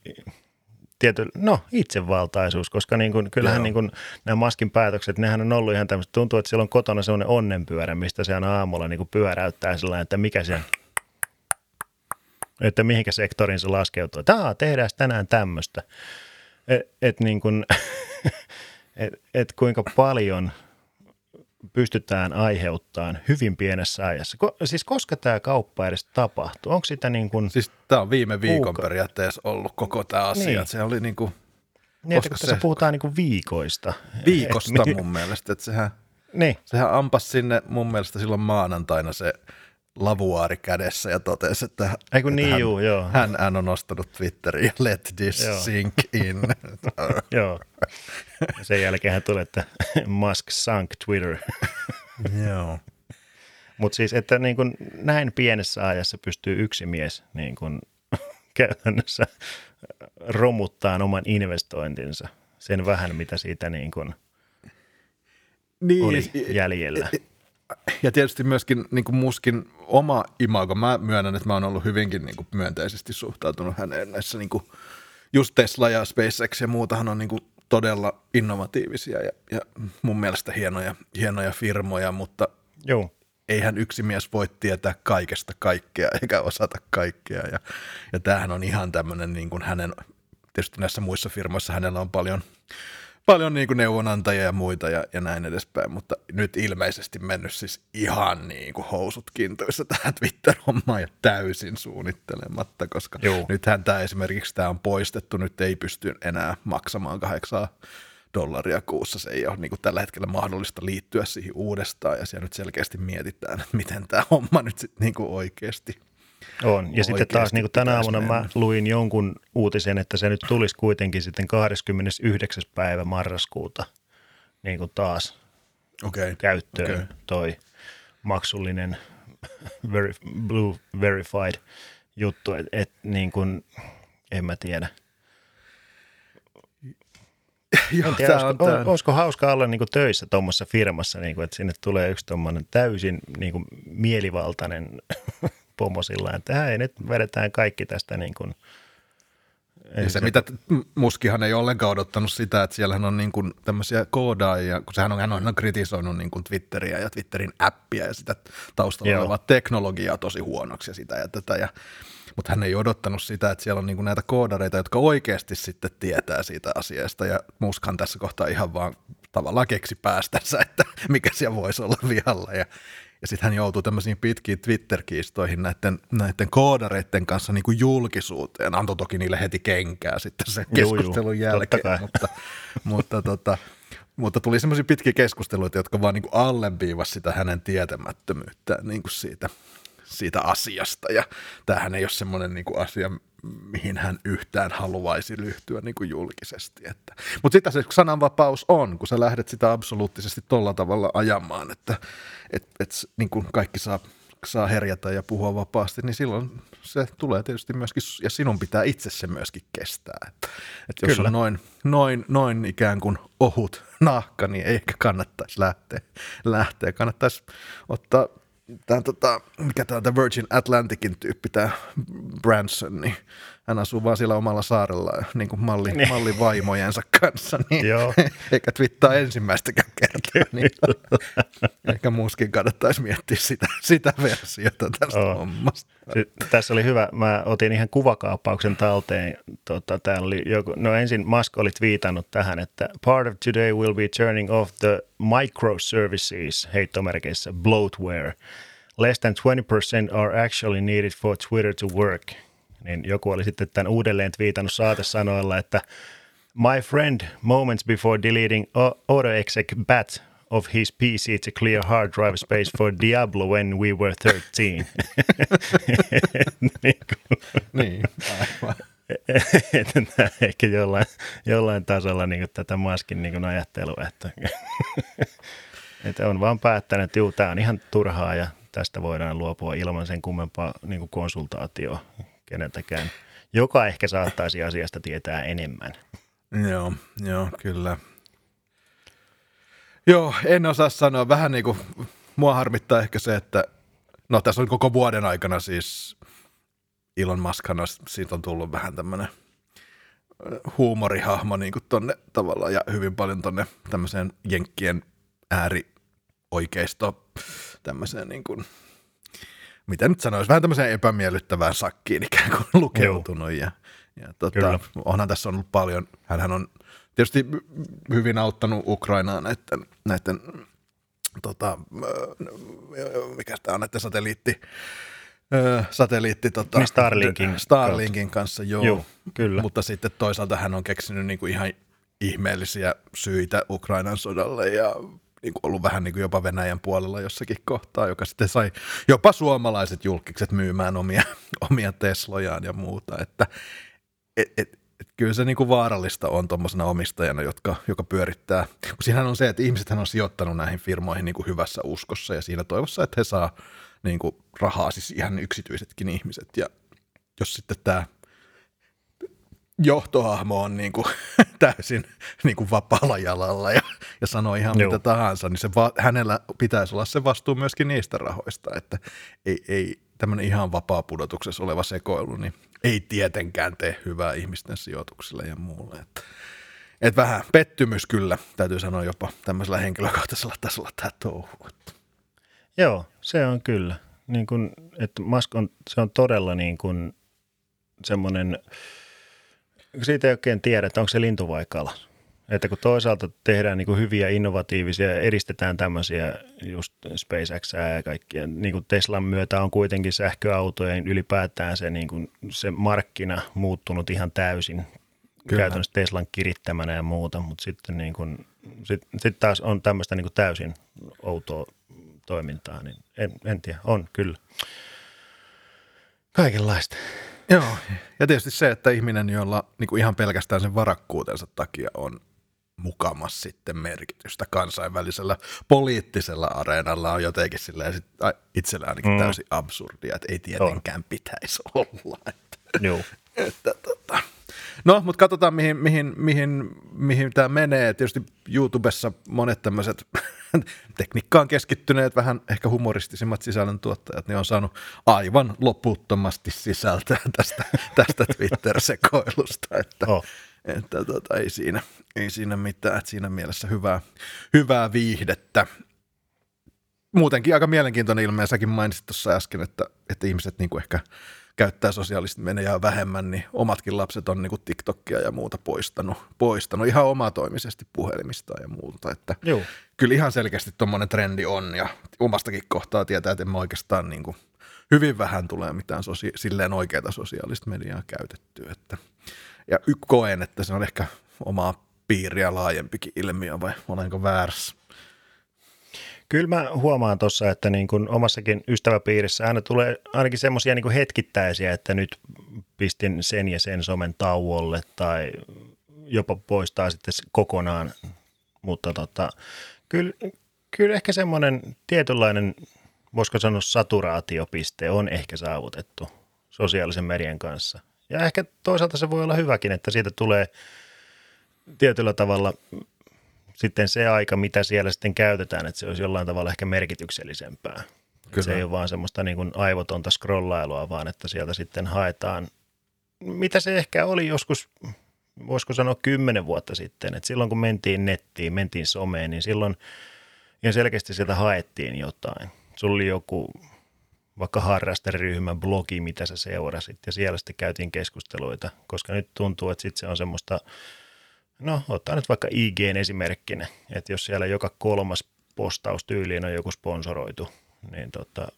tiety, no itsevaltaisuus, koska niin kuin, kyllähän niin kuin, nämä Maskin päätökset, nehän on ollut ihan tämmöistä, tuntuu, että siellä on kotona sellainen onnenpyörä, mistä se aina aamulla niin kuin pyöräyttää sellainen, että mikä se että mihinkä sektoriin se laskeutuu. Tämä tehdään tänään tämmöistä. Et, et niin kuin, et, et kuinka paljon pystytään aiheuttamaan hyvin pienessä ajassa. Ko, siis koska tämä kauppa edes tapahtuu? Onko sitä niin kuin... Siis tämä on viime viikon kuuka... periaatteessa ollut koko tämä asia. Niin. Se oli niin kuin... Niin, koska että se... puhutaan niin kuin viikoista. Viikosta et, mun mielestä, että sehän, niin. sehän ampas sinne mun mielestä silloin maanantaina se lavuaari kädessä ja totesi, että, Ei kun niin, hän, juu, joo. Hän, hän on nostanut Twitteriin let this joo. sink in. joo. Sen jälkeen hän tuli, että Musk sunk Twitter. joo. Mutta siis, että niin kun näin pienessä ajassa pystyy yksi mies niin kun käytännössä romuttaa oman investointinsa. Sen vähän, mitä siitä niin kun niin, oli jäljellä ja tietysti myöskin niin kuin muskin oma imago. Mä myönnän, että mä oon ollut hyvinkin niin kuin myönteisesti suhtautunut häneen näissä niin kuin, just Tesla ja SpaceX ja muutahan on niin kuin todella innovatiivisia ja, ja mun mielestä hienoja, hienoja firmoja, mutta Joo. eihän yksi mies voi tietää kaikesta kaikkea eikä osata kaikkea. Ja, ja tämähän on ihan tämmöinen niin kuin hänen, tietysti näissä muissa firmoissa hänellä on paljon – paljon niin kuin neuvonantajia ja muita ja, ja näin edespäin, mutta nyt ilmeisesti mennyt siis ihan niin kuin housut kintuissa tähän Twitter-hommaan ja täysin suunnittelematta, koska Joo. nythän tämä esimerkiksi tämä on poistettu, nyt ei pysty enää maksamaan kahdeksaa dollaria kuussa. Se ei ole niin kuin tällä hetkellä mahdollista liittyä siihen uudestaan ja siellä nyt selkeästi mietitään, että miten tämä homma nyt sitten niin kuin oikeasti on. Ja sitten taas niin kuin tänä aamuna mennä. mä luin jonkun uutisen, että se nyt tulisi kuitenkin sitten 29. päivä marraskuuta niin kuin taas okay. käyttöön okay. toi maksullinen Blue Verified juttu, että et, niin kuin, en mä tiedä. Joo, en tiedä, olisiko, on, olisiko hauska olla niin kuin töissä tuommoisessa firmassa, niin kuin, että sinne tulee yksi tuommoinen täysin niin kuin mielivaltainen pomo sillä että hei, nyt vedetään kaikki tästä niin kuin ja se, mitä Muskihan ei ollenkaan odottanut sitä, että siellähän on niin kuin tämmöisiä koodaajia, kun sehän on, hän on kritisoinut niin kuin Twitteriä ja Twitterin appia ja sitä taustalla Joo. olevaa teknologiaa tosi huonoksi ja sitä ja tätä. Ja, mutta hän ei odottanut sitä, että siellä on niin kuin näitä koodareita, jotka oikeasti sitten tietää siitä asiasta ja Muskhan tässä kohtaa ihan vaan tavallaan keksi päästänsä, että mikä siellä voisi olla vialla ja ja sitten hän joutuu tämmöisiin pitkiin Twitter-kiistoihin näiden, näiden koodareiden kanssa niin kuin julkisuuteen. Antoi toki niille heti kenkää sitten sen keskustelun juu, jälkeen, mutta, mutta, tota, mutta tuli semmoisia pitkiä keskusteluita, jotka vaan niin kuin alleviivasi sitä hänen tietämättömyyttään niin kuin siitä, siitä asiasta. Ja tämähän ei ole semmoinen niin kuin asia, mihin hän yhtään haluaisi lyhtyä niin kuin julkisesti. Että. Mutta sitä se sananvapaus on, kun sä lähdet sitä absoluuttisesti tolla tavalla ajamaan, että et, et, niin kuin kaikki saa, saa herjata ja puhua vapaasti, niin silloin se tulee tietysti myöskin, ja sinun pitää itse se myöskin kestää. Että, että jos Kyllä. on noin, noin, noin ikään kuin ohut nahka, niin ei ehkä kannattaisi lähteä. lähteä. Kannattaisi ottaa tämä, tota, mikä tämä tämä Virgin Atlanticin tyyppi, tämä Branson, niin hän asuu vaan siellä omalla saarella niin kuin malli, niin. malli vaimojensa kanssa, niin Joo. eikä twittaa ensimmäistäkään kertaa. Niin ehkä muuskin kannattaisi miettiä sitä, sitä versiota tästä oh. hommasta. Tässä oli hyvä, mä otin ihan kuvakaappauksen talteen. Tota, täällä oli joku, no ensin Musk oli viitannut tähän, että part of today will be turning off the microservices, heittomerkeissä bloatware. Less than 20% are actually needed for Twitter to work – niin joku oli sitten tämän uudelleen twiitannut saatesanoilla, että My friend, moments before deleting AutoExec bat of his PC to clear hard drive space for Diablo when we were 13. niin, niin aivan. ehkä jollain, jollain tasolla niin tätä maskin niin ajattelua, että, että on vaan päättänyt, että juu, tämä on ihan turhaa ja tästä voidaan luopua ilman sen kummempaa niin konsultaatioa keneltäkään, joka ehkä saattaisi asiasta tietää enemmän. Joo, joo, kyllä. Joo, en osaa sanoa. Vähän niin kuin, mua harmittaa ehkä se, että no tässä on koko vuoden aikana siis Ilon Maskana, siitä on tullut vähän tämmöinen huumorihahmo niin kuin tonne tavallaan ja hyvin paljon tonne tämmöiseen jenkkien äärioikeisto tämmöiseen niin kuin mitä nyt sanoisi, vähän tämmöiseen epämiellyttävään sakkiin ikään kuin lukeutunut. Ja, ja tota, onhan tässä ollut paljon, hän on tietysti hyvin auttanut Ukrainaa näiden, näiden tota, mikä tämä on, näiden satelliitti, satelliitti tota, niin Starlinkin, Starlinkin kanssa, joo. joo. kyllä. Mutta sitten toisaalta hän on keksinyt niin kuin ihan ihmeellisiä syitä Ukrainan sodalle ja niin kuin ollut vähän niin kuin jopa Venäjän puolella jossakin kohtaa, joka sitten sai jopa suomalaiset julkikset myymään omia, omia Teslojaan ja muuta. Että et, et, et kyllä se niin kuin vaarallista on tuommoisena omistajana, jotka, joka pyörittää. Siinähän on se, että ihmiset on sijoittanut näihin firmoihin niin kuin hyvässä uskossa ja siinä toivossa, että he saa niin kuin rahaa, siis ihan yksityisetkin ihmiset. Ja jos sitten tämä johtohahmo on niin kuin, täysin niin kuin vapaalla jalalla ja, ja sanoo ihan Joo. mitä tahansa, niin se va, hänellä pitäisi olla se vastuu myöskin niistä rahoista, että ei, ei tämmöinen ihan vapaa pudotuksessa oleva sekoilu, niin ei tietenkään tee hyvää ihmisten sijoituksille ja muulle. Että, et vähän pettymys kyllä, täytyy sanoa jopa tämmöisellä henkilökohtaisella tasolla tämä touhu. Joo, se on kyllä. Niin kun, että Musk on, se on todella niin kuin semmoinen – siitä ei oikein tiedä, että onko se lintu vai kala. Että kun toisaalta tehdään niin kuin hyviä innovatiivisia, edistetään tämmöisiä just SpaceX ja kaikkia, niin kuin Teslan myötä on kuitenkin sähköautojen ylipäätään se, niin kuin se markkina muuttunut ihan täysin Kyllä. käytännössä Teslan kirittämänä ja muuta, mutta sitten niin kuin, sit, sit taas on tämmöistä niin kuin täysin outoa toimintaa, niin en, en tiedä, on kyllä. Kaikenlaista. Joo, ja tietysti se, että ihminen, jolla niin kuin ihan pelkästään sen varakkuutensa takia on mukamas sitten merkitystä kansainvälisellä poliittisella areenalla on jotenkin silleen sit, itsellä ainakin mm. täysin absurdia, että ei tietenkään on. pitäisi olla. Että, Joo. Että, tota, No, mutta katsotaan, mihin, mihin, mihin, mihin tämä menee. Tietysti YouTubessa monet tämmöiset tekniikkaan keskittyneet, vähän ehkä humoristisimmat sisällöntuottajat, niin on saanut aivan loputtomasti sisältöä tästä, tästä Twitter-sekoilusta, että, oh. että tota, ei, siinä, ei siinä mitään, että siinä mielessä hyvää, hyvää viihdettä. Muutenkin aika mielenkiintoinen ilme, ja säkin mainitsit tuossa äsken, että, että ihmiset niin kuin ehkä – käyttää sosiaalista mediaa vähemmän, niin omatkin lapset on niin kuin TikTokia ja muuta poistanut, poistanut ihan omatoimisesti puhelimista ja muuta. Että Joo. Kyllä ihan selkeästi tuommoinen trendi on ja omastakin kohtaa tietää, että en mä oikeastaan niin kuin hyvin vähän tulee mitään sosia- silleen oikeaa sosiaalista mediaa käytettyä. Että, ja koen, että se on ehkä omaa piiriä laajempikin ilmiö vai olenko väärässä? Kyllä mä huomaan tuossa, että niin kuin omassakin ystäväpiirissä aina tulee ainakin semmoisia niin hetkittäisiä, että nyt pistin sen ja sen somen tauolle tai jopa poistaa sitten kokonaan. Mutta tota, kyllä, kyllä ehkä semmoinen tietynlainen, voisiko sanoa saturaatiopiste on ehkä saavutettu sosiaalisen median kanssa. Ja ehkä toisaalta se voi olla hyväkin, että siitä tulee tietyllä tavalla sitten se aika, mitä siellä sitten käytetään, että se olisi jollain tavalla ehkä merkityksellisempää. Kyllä. Se ei ole vaan semmoista niin kuin aivotonta scrollailua, vaan että sieltä sitten haetaan, mitä se ehkä oli joskus, voisiko sanoa kymmenen vuotta sitten, että silloin kun mentiin nettiin, mentiin someen, niin silloin ihan selkeästi sieltä haettiin jotain. Sulla oli joku vaikka harrasteryhmä, blogi, mitä sä seurasit, ja siellä sitten käytiin keskusteluita, koska nyt tuntuu, että sitten se on semmoista – No, ottaa nyt vaikka IGn esimerkkinä, että jos siellä joka kolmas postaustyyliin on joku sponsoroitu, niin tota,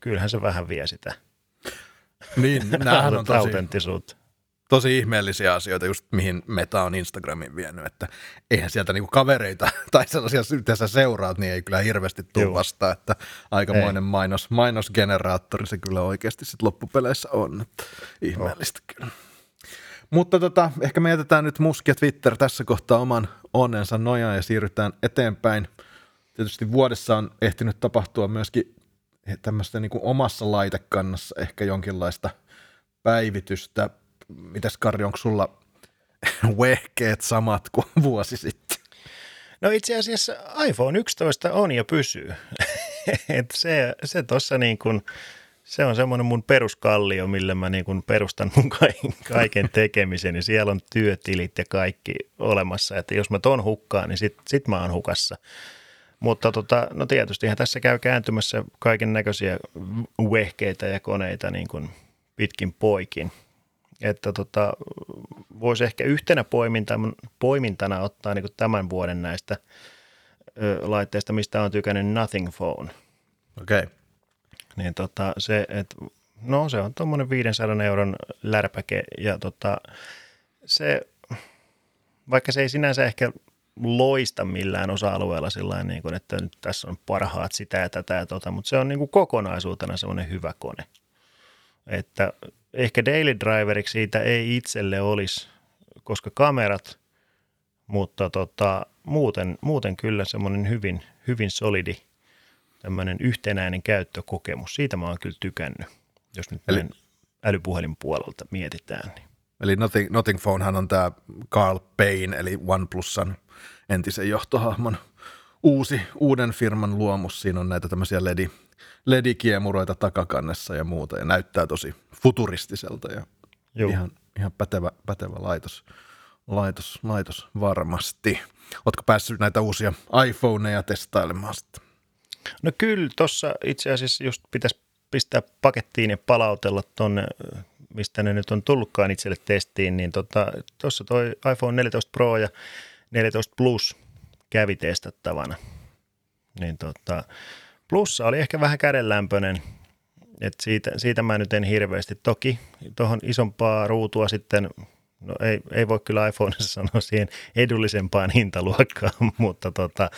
kyllähän se vähän vie sitä niin, näähän on tosi, tosi ihmeellisiä asioita, just mihin Meta on Instagramin vienyt, että eihän sieltä niinku kavereita tai sellaisia yhteensä seuraat, niin ei kyllä hirveästi tule vastaan, että aikamoinen mainos, mainosgeneraattori se kyllä oikeasti sitten loppupeleissä on, että ihmeellistä oh. kyllä. Mutta tota, ehkä me jätetään nyt Musk ja Twitter tässä kohtaa oman onnensa nojaan ja siirrytään eteenpäin. Tietysti vuodessa on ehtinyt tapahtua myöskin tämmöistä niin kuin omassa laitekannassa ehkä jonkinlaista päivitystä. Mitäs Karri, onko sulla vehkeet samat kuin vuosi sitten? No itse asiassa iPhone 11 on ja pysyy. Et se se tuossa niin kuin – se on semmoinen mun peruskallio, millä mä niin kuin perustan mun kaiken tekemiseni. Siellä on työtilit ja kaikki olemassa, että jos mä ton hukkaan, niin sit, sit mä oon hukassa. Mutta tota, no tietysti tässä käy kääntymässä kaiken näköisiä vehkeitä ja koneita niin kuin pitkin poikin. Että tota, voisi ehkä yhtenä poimintana, poimintana ottaa niin kuin tämän vuoden näistä ö, laitteista, mistä on tykännyt Nothing Phone. Okei. Okay niin tota, se, et, no se on tuommoinen 500 euron lärpäke ja tota, se, vaikka se ei sinänsä ehkä loista millään osa-alueella sillä niin kuin, että nyt tässä on parhaat sitä ja tätä ja tota, mutta se on niin kuin kokonaisuutena semmoinen hyvä kone. Että ehkä daily driveriksi siitä ei itselle olisi, koska kamerat, mutta tota, muuten, muuten kyllä semmoinen hyvin, hyvin solidi – tämmöinen yhtenäinen käyttökokemus. Siitä mä oon kyllä tykännyt, jos nyt Eli, älypuhelin puolelta mietitään. Niin. Eli Nothing, Nothing Phonehan on tämä Carl Payne, eli OnePlusan entisen johtohahmon uusi, uuden firman luomus. Siinä on näitä tämmöisiä ledi, ledikiemuroita takakannessa ja muuta, ja näyttää tosi futuristiselta ja ihan, ihan pätevä, pätevä laitos, laitos, laitos varmasti. Oletko päässyt näitä uusia iPhoneja testailemaan sitten? No kyllä, tuossa itse asiassa just pitäisi pistää pakettiin ja palautella tuonne, mistä ne nyt on tullutkaan itselle testiin, niin tuossa tota, toi iPhone 14 Pro ja 14 Plus kävi testattavana. Niin tota, Plussa oli ehkä vähän kädenlämpöinen, et siitä, siitä mä nyt en hirveästi. Toki tuohon isompaa ruutua sitten, no ei, ei voi kyllä iPhoneissa sanoa siihen edullisempaan hintaluokkaan, mutta tota,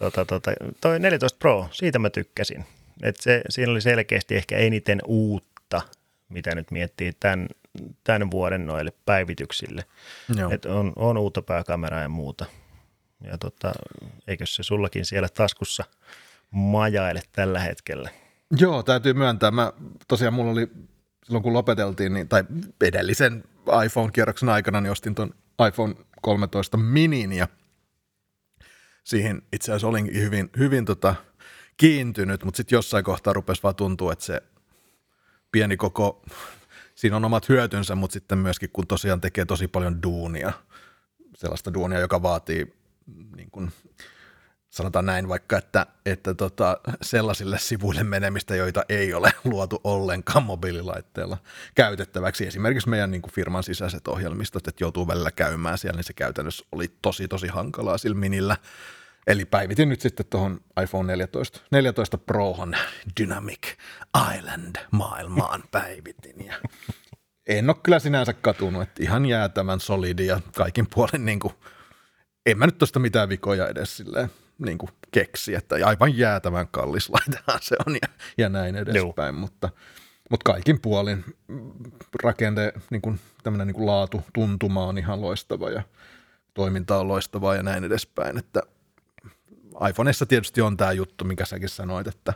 tota, tota, toi 14 Pro, siitä mä tykkäsin. Et se, siinä oli selkeästi ehkä eniten uutta, mitä nyt miettii tämän, tämän vuoden noille päivityksille. Et on, on uutta pääkameraa ja muuta. Ja tota, eikö se sullakin siellä taskussa majaile tällä hetkellä? Joo, täytyy myöntää. Mä, tosiaan mulla oli silloin kun lopeteltiin, niin, tai edellisen iPhone-kierroksen aikana, niin ostin ton iPhone 13 minin ja – siihen itse asiassa olinkin hyvin, hyvin tota, kiintynyt, mutta sitten jossain kohtaa rupesi vaan tuntua, että se pieni koko, siinä on omat hyötynsä, mutta sitten myöskin kun tosiaan tekee tosi paljon duunia, sellaista duunia, joka vaatii niin kuin, sanotaan näin vaikka, että, että tota, sellaisille sivuille menemistä, joita ei ole luotu ollenkaan mobiililaitteella käytettäväksi. Esimerkiksi meidän niin kuin firman sisäiset ohjelmistot, että joutuu välillä käymään siellä, niin se käytännössä oli tosi tosi hankalaa sillä minillä. Eli päivitin nyt sitten tuohon iPhone 14, 14 Prohon Dynamic Island maailmaan päivitin. Ja en ole kyllä sinänsä katunut, että ihan jäätävän solidi ja kaikin puolin niin kuin, en mä nyt tuosta mitään vikoja edes silleen niin kuin keksi, että aivan jäätävän kallis laitehan se on ja, ja näin edespäin, mutta, mutta kaikin puolin rakente, niin kuin, tämmöinen niin kuin laatu, tuntuma on ihan loistava ja toiminta on loistavaa ja näin edespäin, että iPhoneissa tietysti on tämä juttu, mikä säkin sanoit, että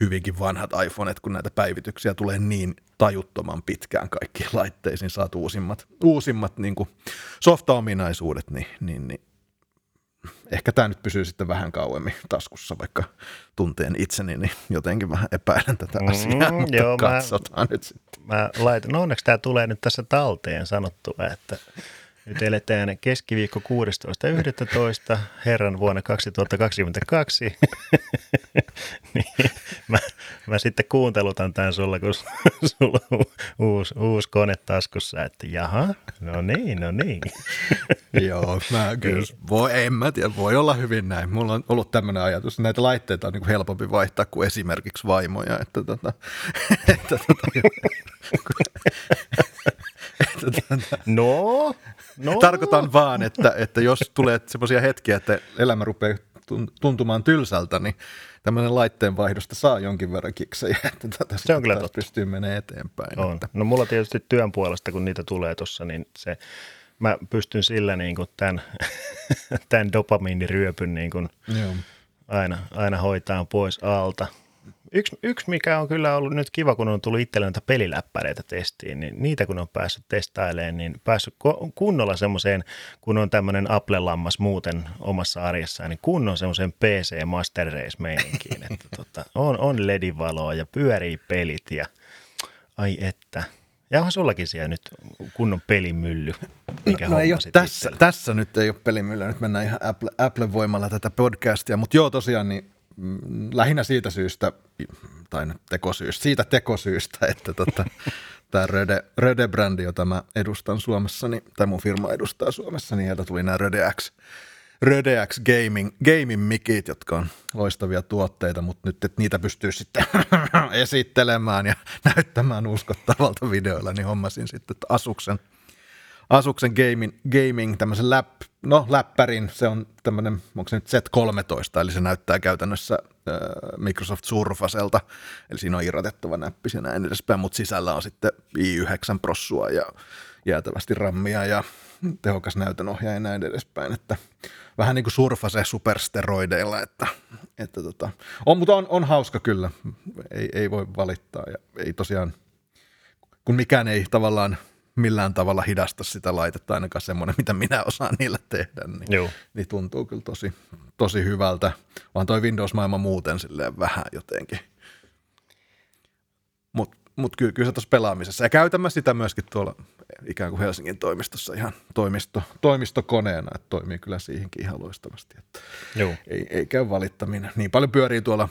hyvinkin vanhat iPhoneet, kun näitä päivityksiä tulee niin tajuttoman pitkään kaikkiin laitteisiin, saat uusimmat, uusimmat niin kuin softa-ominaisuudet, niin, niin, niin ehkä tämä nyt pysyy sitten vähän kauemmin taskussa, vaikka tunteen itseni, niin jotenkin vähän epäilen tätä mm, asiaa, mutta joo, katsotaan mä, nyt sitten. Mä laitan, no onneksi tämä tulee nyt tässä talteen sanottua, että nyt eletään keskiviikko 16.11. herran vuonna 2022. niin, mä, mä, sitten kuuntelutan tämän sulla, kun sulla on uusi, uusi kone taskussa, että jaha, no niin, no niin. Joo, mä kyllä, voi, en mä tiedä, voi olla hyvin näin. Mulla on ollut tämmöinen ajatus, näitä laitteita on niin kuin helpompi vaihtaa kuin esimerkiksi vaimoja, että että tota, että tota, no, No. Tarkoitan vaan, että, että jos tulee semmoisia hetkiä, että elämä rupeaa tuntumaan tylsältä, niin tämmöinen laitteen vaihdosta saa jonkin verran kiksejä, että tätä se on kyllä totta. pystyy menemään eteenpäin. On. Että. No mulla tietysti työn puolesta, kun niitä tulee tuossa, niin se, mä pystyn sillä niin kuin tämän, tämän dopamiiniryöpyn niin kuin Joo. Aina, aina hoitaa pois alta. Yksi, yksi, mikä on kyllä ollut nyt kiva, kun on tullut itselle näitä peliläppäreitä testiin, niin niitä kun on päässyt testailemaan, niin päässyt kunnolla semmoiseen, kun on tämmöinen Apple-lammas muuten omassa arjessaan, niin kunnon semmoiseen PC Master Race-meininkiin, että tota, on, on ledivaloa ja pyörii pelit ja ai että. Ja onhan sullakin siellä nyt kunnon pelimylly. Mikä no ei ole tässä, tässä nyt ei ole pelimylly, nyt mennään ihan Apple, Apple-voimalla tätä podcastia, mutta joo tosiaan niin lähinnä siitä syystä, tai tekosyystä, siitä tekosyystä, että tota, tämä Röde, Röde-brändi, jota mä edustan Suomessa, niin, tai mun firma edustaa Suomessa, niin sieltä tuli nämä Röde X, Röde X Gaming, Gaming mikit, jotka on loistavia tuotteita, mutta nyt että niitä pystyy sitten esittelemään ja näyttämään uskottavalta videoilla, niin hommasin sitten Asuksen – Asuksen gaming, gaming tämmöisen läp, no, läppärin, se on tämmöinen, onko se nyt Z13, eli se näyttää käytännössä äh, Microsoft Surfacelta, eli siinä on irrotettava näppis ja näin edespäin, mutta sisällä on sitten i9 prossua ja jäätävästi rammia ja tehokas näytönohjaaja ja näin edespäin, että vähän niin kuin Surface supersteroideilla, että, että tota, on, mutta on, on hauska kyllä, ei, ei voi valittaa ja ei tosiaan, kun mikään ei tavallaan millään tavalla hidasta sitä laitetta, ainakaan semmoinen, mitä minä osaan niillä tehdä, niin, niin tuntuu kyllä tosi, tosi hyvältä, vaan toi Windows-maailma muuten silleen vähän jotenkin. Mutta mut kyllä, kyllä se tuossa pelaamisessa. Ja käytämme sitä myöskin tuolla ikään kuin Helsingin toimistossa ihan toimisto, toimistokoneena, että toimii kyllä siihenkin ihan loistavasti. Että Joo. Ei, ei käy valittaminen. Niin paljon pyörii tuolla,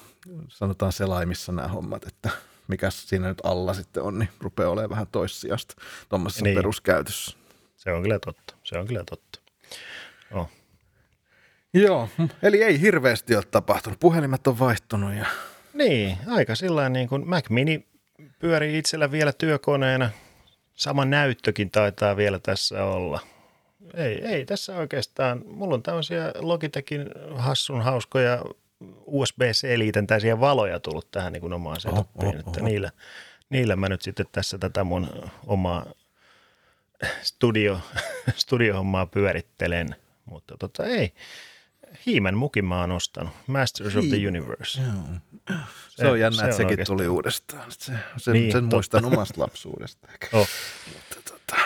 sanotaan selaimissa nämä hommat, että – mikä siinä nyt alla sitten on, niin rupeaa olemaan vähän toissijasta tuommoisessa niin. peruskäytössä. Se on kyllä totta, se on kyllä totta. Oh. Joo, eli ei hirveästi ole tapahtunut. Puhelimet on vaihtunut ja... Niin, aika sillä niin kuin Mac Mini pyörii itsellä vielä työkoneena. Sama näyttökin taitaa vielä tässä olla. Ei, ei tässä oikeastaan. Mulla on tämmöisiä Logitechin hassun hauskoja USB-C-liitän valoja tullut tähän niin kuin omaan setupiin, oh, oh, että niillä, niillä mä nyt sitten tässä tätä mun omaa studio, studiohommaa pyörittelen, mutta tota ei. Hiimen mukin mä oon ostanut, Masters Hiim. of the Universe. Joo. Se, se on jännä, se että on sekin oikeastaan. tuli uudestaan. Se, sen, niin, sen muistan omasta lapsuudesta. Oh. Mutta, tota,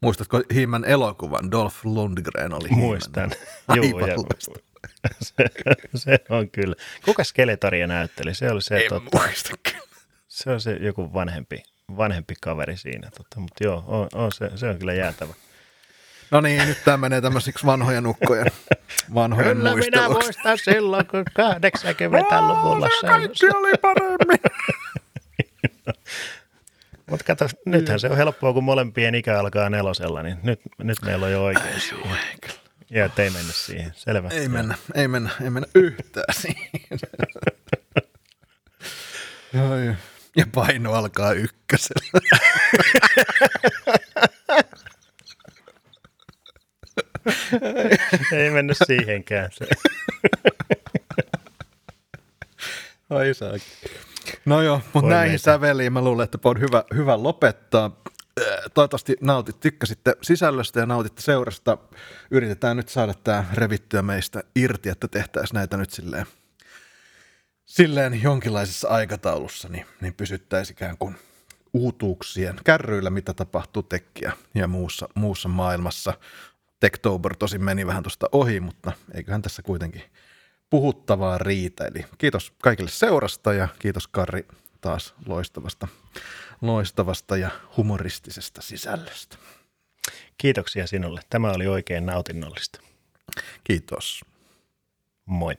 muistatko Hiimen elokuvan? Dolph Lundgren oli Muistan. Joo, ja, se, se, on kyllä. Kuka Skeletoria näytteli? Se oli se, en totta, muista Se on se joku vanhempi, vanhempi kaveri siinä, totta, mutta joo, on, on se, se on kyllä jäätävä. No niin, nyt tämä menee tämmöisiksi vanhoja nukkoja, vanhojen Kyllä minä muistan silloin, kun 80-luvulla se Kaikki oli paremmin. Mutta kato, nythän se on helppoa, kun molempien ikä alkaa nelosella, niin nyt, nyt meillä on jo oikeus siihen. Ja et ei mennä siihen, selvä. Ei mennä, ei mennä, ei mennä yhtään siihen. joo, joo. Ja paino alkaa ykkösellä. ei mennyt siihenkään. Se. Ai saakin. No joo, mutta näihin meitä. säveliin mä luulen, että on hyvä, hyvä lopettaa. Äh, Toivottavasti nautit, tykkäsitte sisällöstä ja nautitte seurasta. Yritetään nyt saada tämä revittyä meistä irti, että tehtäisiin näitä nyt silleen, silleen jonkinlaisessa aikataulussa, niin, niin pysyttäisiin ikään kuin uutuuksien kärryillä, mitä tapahtuu tekkiä ja muussa, muussa maailmassa. Techtober tosin meni vähän tuosta ohi, mutta eiköhän tässä kuitenkin puhuttavaa riitä. Eli kiitos kaikille seurasta ja kiitos Karri taas loistavasta, loistavasta ja humoristisesta sisällöstä. Kiitoksia sinulle. Tämä oli oikein nautinnollista. Kiitos. Moi.